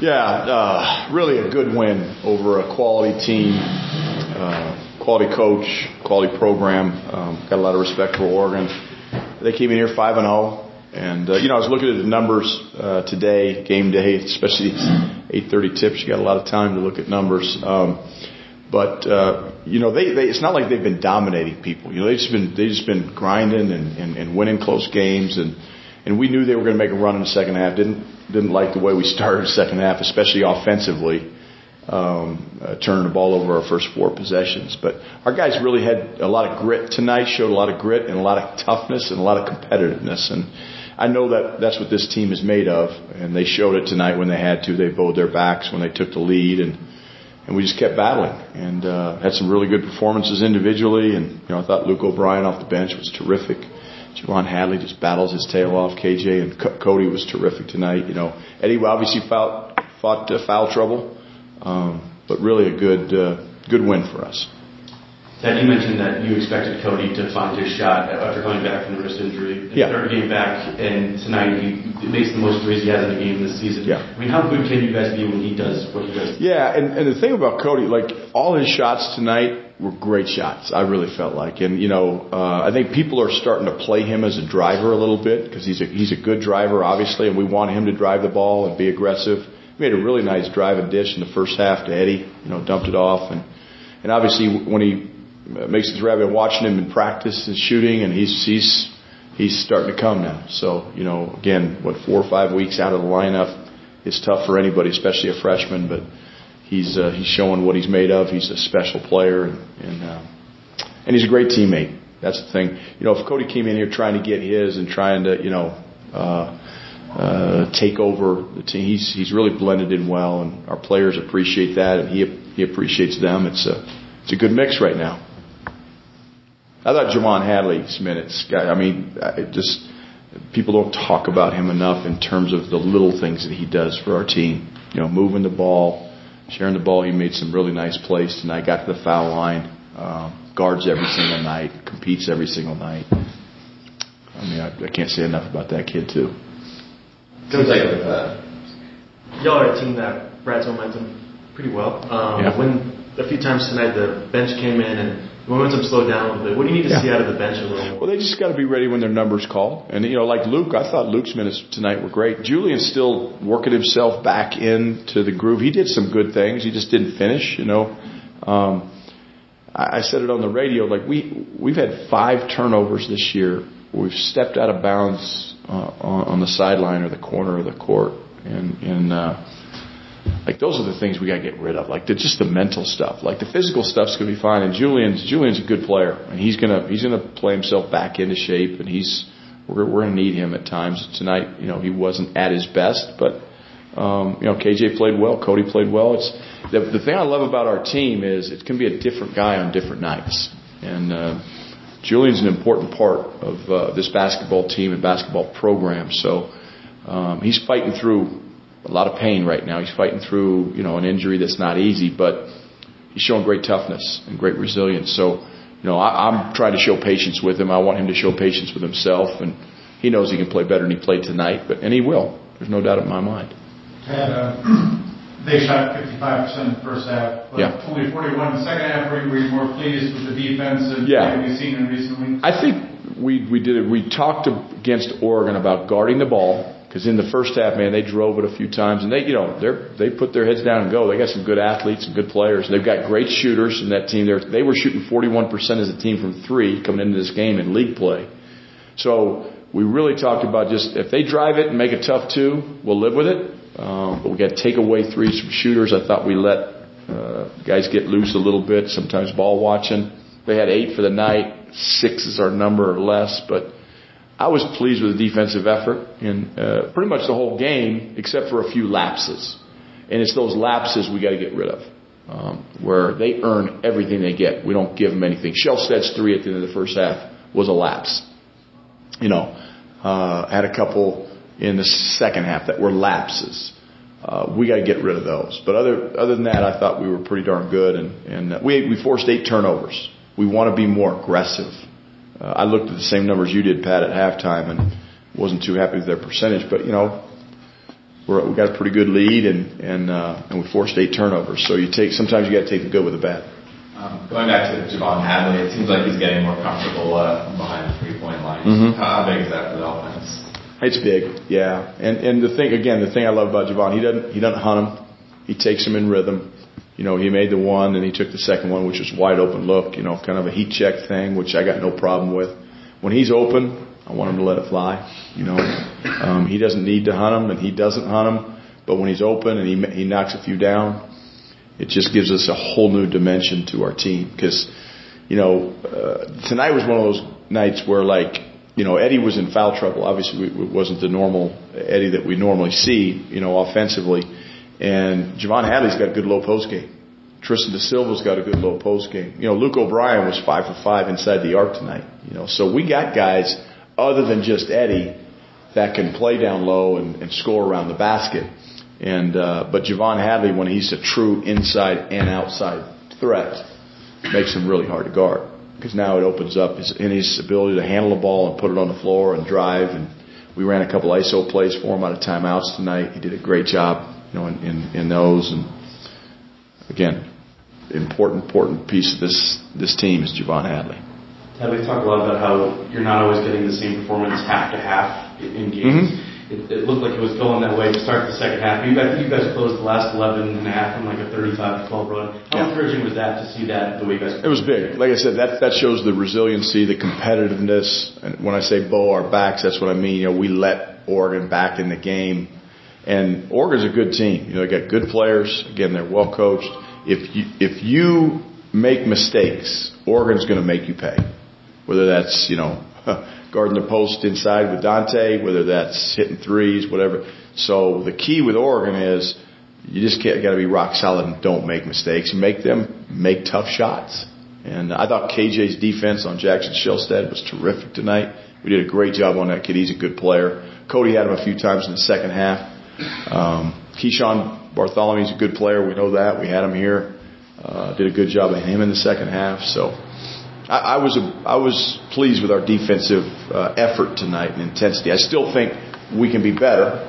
Yeah, uh, really a good win over a quality team, uh, quality coach, quality program. Um, got a lot of respect for Oregon. They came in here five and zero, and uh, you know I was looking at the numbers uh, today, game day, especially 8:30 tips. You got a lot of time to look at numbers. Um, but uh, you know, they, they it's not like they've been dominating people. You know, they've just been they just been grinding and, and, and winning close games, and and we knew they were going to make a run in the second half. Didn't didn't like the way we started the second half, especially offensively, um, uh, turning the ball over our first four possessions. But our guys really had a lot of grit tonight. Showed a lot of grit and a lot of toughness and a lot of competitiveness. And I know that that's what this team is made of. And they showed it tonight when they had to. They bowed their backs when they took the lead and and we just kept battling and uh, had some really good performances individually. And you know, I thought Luke O'Brien off the bench was terrific. J'Vonne Hadley just battles his tail off. KJ and C- Cody was terrific tonight. You know, Eddie obviously fought fought uh, foul trouble, um, but really a good uh, good win for us. Tad, you mentioned that you expected Cody to find his shot after coming back from the wrist injury. Yeah. Third game back, and tonight he makes the most threes he has in a game this season. Yeah. I mean, how good can you guys be when he does what he does? Yeah, and, and the thing about Cody, like all his shots tonight were great shots. I really felt like, and you know, uh, I think people are starting to play him as a driver a little bit because he's a he's a good driver, obviously, and we want him to drive the ball and be aggressive. He made a really nice drive and dish in the first half to Eddie. You know, dumped it off, and and obviously when he makes his grab, watching him in practice and shooting, and he's he's he's starting to come now. So you know, again, what four or five weeks out of the lineup is tough for anybody, especially a freshman, but he's uh, he's showing what he's made of. He's a special player, and and, uh, and he's a great teammate. That's the thing. You know, if Cody came in here trying to get his and trying to you know uh, uh, take over the team, he's he's really blended in well, and our players appreciate that, and he he appreciates them. It's a it's a good mix right now. I thought J'Vonne Hadley's minutes. I mean, it just people don't talk about him enough in terms of the little things that he does for our team. You know, moving the ball, sharing the ball. He made some really nice plays tonight. Got to the foul line, um, guards every single night, competes every single night. I mean, I, I can't say enough about that kid too. Seems like uh, y'all are a team that rides momentum pretty well. Um, Yeah. When a few times tonight the bench came in and momentum slowed down a little bit. What do you need to Yeah. see out of the bench a little more? Well, they just got to be ready when their numbers call. And you know, like Luke, I thought Luke's minutes tonight were great. Julian's still working himself back into the groove. He did some good things. He just didn't finish. You know, um, I, I said it on the radio. Like we we've had five turnovers this year. We've stepped out of bounds uh, on, on the sideline or the corner of the court, and and. Uh, like those are the things we got to get rid of. Like the, just the mental stuff. Like the physical stuff's gonna be fine. And Julian's Julian's a good player, and he's gonna he's gonna play himself back into shape. And he's we're we're gonna need him at times. Tonight, you know, he wasn't at his best, but um, you know, KJ played well. Cody played well. It's the the thing I love about our team is it can be a different guy on different nights, and. Uh, Julian's an important part of uh, this basketball team and basketball program. So um, he's fighting through a lot of pain right now. He's fighting through, you know, an injury that's not easy, but he's showing great toughness and great resilience. So, you know, I, I'm trying to show patience with him. I want him to show patience with himself, and he knows he can play better than he played tonight, but and he will. There's no doubt in my mind. Uh, they shot 55% in the first half, but Yeah. only 41 in the second half. Were you, more pleased with the defense and Yeah. we've seen in recent weeks? I think we we did it. We talked against Oregon about guarding the ball because in the first half, man, they drove it a few times, and they, you know, they they put their heads down and go. They got some good athletes and good players. They've got great shooters in that team. They they were shooting 41% as a team from three coming into this game in league play. So we really talked about just if they drive it and make it tough too, we'll live with it. Um, but we got to take away threes from shooters. I thought we let uh, guys get loose a little bit. Sometimes ball watching. They had eight for the night. Six is our number or less, but I was pleased with the defensive effort in uh, pretty much the whole game, except for a few lapses. And it's those lapses we got to get rid of, um, where they earn everything they get. We don't give them anything. Shelstad's three at the end of the first half was a lapse. You know, uh, had a couple in the second half that were lapses. Uh, we got to get rid of those. But other other than that, I thought we were pretty darn good, and and uh, we we forced eight turnovers. We want to be more aggressive. Uh, I looked at the same numbers you did, Pat, at halftime, and wasn't too happy with their percentage. But you know, we're, we got a pretty good lead, and and uh, and we forced eight turnovers. So you take sometimes you got to take the good with the bad. Um, going back to J'Vonne Hadley, it seems like he's getting more comfortable uh, behind the three-point line. Mhm. How, how big is that for the offense? It's big, yeah. And and the thing again, the thing I love about J'Vonne, he doesn't he doesn't hunt him. He takes him in rhythm. You know, he made the one, and he took the second one, which was wide open look. You know, kind of a heat check thing, which I got no problem with. When he's open, I want him to let it fly. You know, um, he doesn't need to hunt him, and he doesn't hunt him. But when he's open and he he knocks a few down, it just gives us a whole new dimension to our team because you know uh, tonight was one of those nights where like you know Eddie was in foul trouble obviously it wasn't the normal Eddie that we normally see you know offensively and J'Vonne Hadley's got a good low post game. Tristan De Silva's got a good low post game. You know Luke O'Brien was five for five inside the arc tonight you know. So we got guys other than just Eddie that can play down low and, and score around the basket. And uh, but J'Vonne Hadley, when he's a true inside and outside threat, makes him really hard to guard. Because now it opens up his in his ability to handle the ball and put it on the floor and drive. And we ran a couple ISO plays for him out of timeouts tonight. He did a great job, know, in in, in those. And again, important important piece of this this team is J'Vonne Hadley. Tad, we talked a lot about how you're not always getting the same performance half to half in games. Mhm. It, it looked like it was going that way to start the second half. You guys, you guys closed the last 11 and a half from like a 35 to 12 run. How Yeah. encouraging was that to see that the way you guys? It was big. Like I said, that that shows the resiliency, the competitiveness. And when I say bow our backs, that's what I mean. You know, we let Oregon back in the game, and Oregon's a good team. You know, they got good players. Again, they're well coached. If you if you make mistakes, Oregon's going to make you pay. Whether that's you know guarding the post inside with Dante, whether that's hitting threes, whatever. So the key with Oregon is you just got to be rock solid and don't make mistakes. Make them make tough shots. And I thought KJ's defense on Jackson Shelstad was terrific tonight. We did a great job on that kid. He's a good player. Cody had him a few times in the second half. Um, Keeshawn Barthelemy's a good player. We know that. We had him here. Uh, did a good job of him in the second half. So I, I was a, I was pleased with our defensive uh, effort tonight and intensity. I still think we can be better,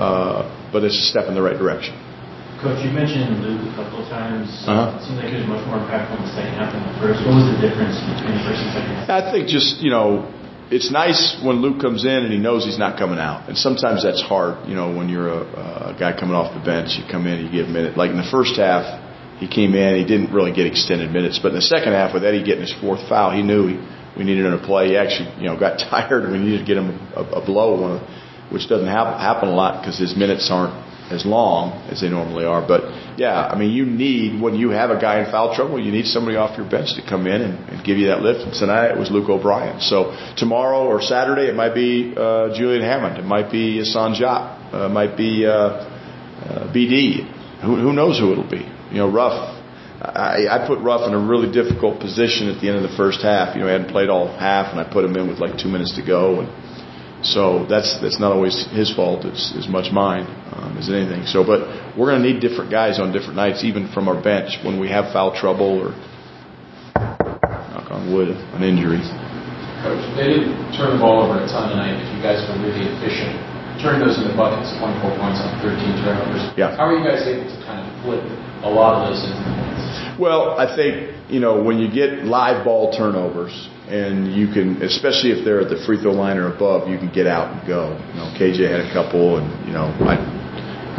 uh, but it's a step in the right direction. Coach, you mentioned Luke a couple of times. Uh-huh. It seemed like he was much more impactful in the second half than the first. What was the difference between the first and second half? I think just you know, it's nice when Luke comes in and he knows he's not coming out, and sometimes that's hard. You know, when you're a, a guy coming off the bench, you come in, you give a minute. Like in the first half, he came in, he didn't really get extended minutes, but in the second half, with Eddie getting his fourth foul, he knew he, we needed him to play. He actually, you know, got tired, and we needed to get him a, a blow, which doesn't happen a lot because his minutes aren't as long as they normally are. But yeah, I mean, you need when you have a guy in foul trouble, you need somebody off your bench to come in and, and give you that lift. And tonight it was Luke O'Brien. So tomorrow or Saturday it might be uh, Julian Hammond, it might be Assane Diop, uh, it might be uh, uh, BD. Who, who knows who it'll be? You know, Ruff. I, I put Ruff in a really difficult position at the end of the first half. You know, he hadn't played all half, and I put him in with like two minutes to go, and so that's that's not always his fault. It's as much mine um, as anything. So, but we're going to need different guys on different nights, even from our bench when we have foul trouble or knock on wood, an injury. Coach, they didn't turn the ball over a ton tonight. If you guys were really efficient, turn those into buckets, 24 points on 13 turnovers. Yeah. How are you guys able to kind of flip a lot of those into points? Well, I think you know when you get live ball turnovers, and you can, especially if they're at the free throw line or above, you can get out and go. You know, KJ had a couple, and you know, I,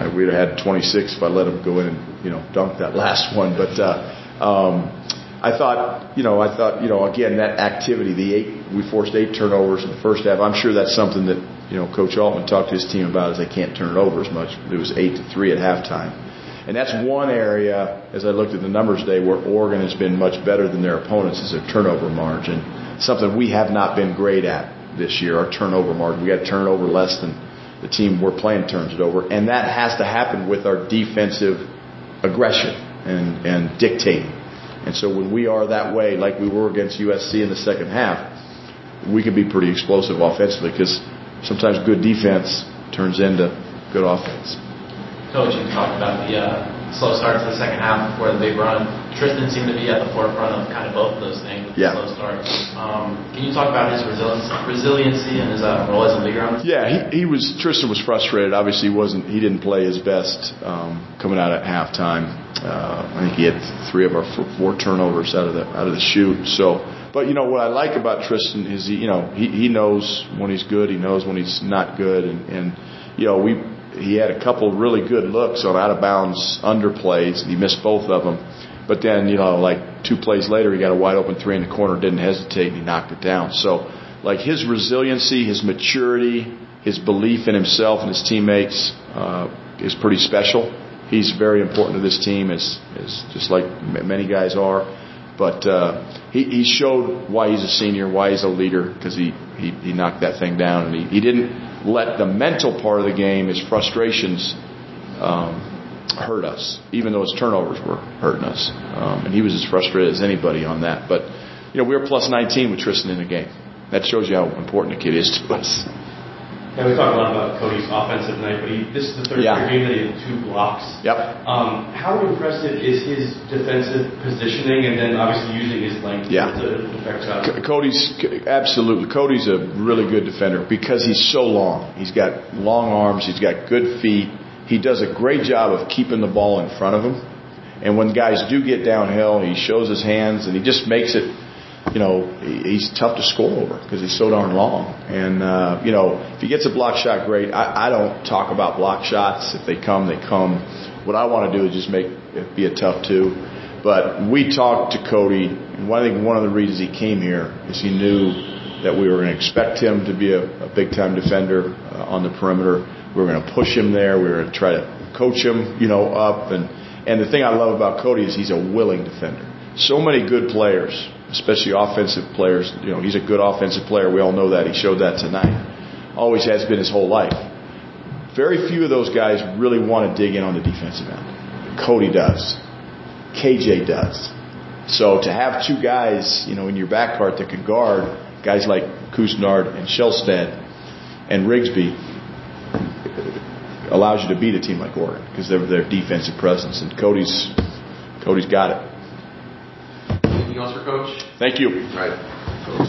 I we'd have had 26 if I let him go in and you know dunk that last one. But uh, um, I thought, you know, I thought, you know, again that activity, the eight, we forced eight turnovers in the first half. I'm sure that's something that you know Coach Altman talked to his team about, is they can't turn it over as much. It was eight to three at halftime. And that's one area, as I looked at the numbers today, where Oregon has been much better than their opponents is their turnover margin. Something we have not been great at this year, our turnover margin. We got to turn over less than the team we're playing turns it over. And that has to happen with our defensive aggression and, and dictating. And so when we are that way, like we were against USC in the second half, we can be pretty explosive offensively because sometimes good defense turns into good offense. Coach, you talked about the uh, slow start to the second half before the big run. Tristan seemed to be at the forefront of kind of both of those things with Yeah. the slow start. Um, can you talk about his resilience, resiliency and his uh, role as a leader? Yeah, he, he was. Tristan was frustrated. Obviously, he wasn't. He didn't play his best um, coming out at halftime. Uh, I think he had three of our four, four turnovers out of the out of the shoot. So, but you know what I like about Tristan is he, you know, he he knows when he's good. He knows when he's not good, and and you know we he had a couple really good looks on out of bounds underplays. And he missed both of them. But then, you know, like two plays later, he got a wide open three in the corner, didn't hesitate, and he knocked it down. So, like his resiliency, his maturity, his belief in himself and his teammates uh, is pretty special. He's very important to this team, as, as just like many guys are. But uh, he, he showed why he's a senior, why he's a leader, because he, he, he knocked that thing down, and he, he didn't let the mental part of the game, his frustrations, um, hurt us, even though his turnovers were hurting us. Um, and he was as frustrated as anybody on that. But, you know, we were plus 19 with Tristan in the game. That shows you how important the kid is to us. Yeah, we talked a lot about Cody's offensive night, but he, this is the third Yeah. game that he had two blocks. Yep. Um, how impressive is his defensive positioning and then obviously using his length Yeah. to affect shots? C- Cody's absolutely. Cody's a really good defender because he's so long. He's got long arms. He's got good feet. He does a great job of keeping the ball in front of him. And when guys do get downhill, he shows his hands and he just makes it. You know, he's tough to score over because he's so darn long. And uh, you know, if he gets a block shot, great. I, I don't talk about block shots. If they come, they come. What I want to do is just make it be a tough two. But we talked to Cody, and I think one of the reasons he came here is he knew that we were going to expect him to be a, a big time defender uh, on the perimeter. We were going to push him there. We were going to try to coach him, you know, up. And and the thing I love about Cody is he's a willing defender. So many good players, especially offensive players. You know, he's a good offensive player. We all know that. He showed that tonight. Always has been his whole life. Very few of those guys really want to dig in on the defensive end. Cody does. KJ does. So to have two guys, you know, in your backcourt that can guard guys like Couisnard and Shelstad and Rigsby allows you to beat a team like Oregon because they're their defensive presence. And Cody's Cody's got it. Anything else for Coach? Thank you. All right.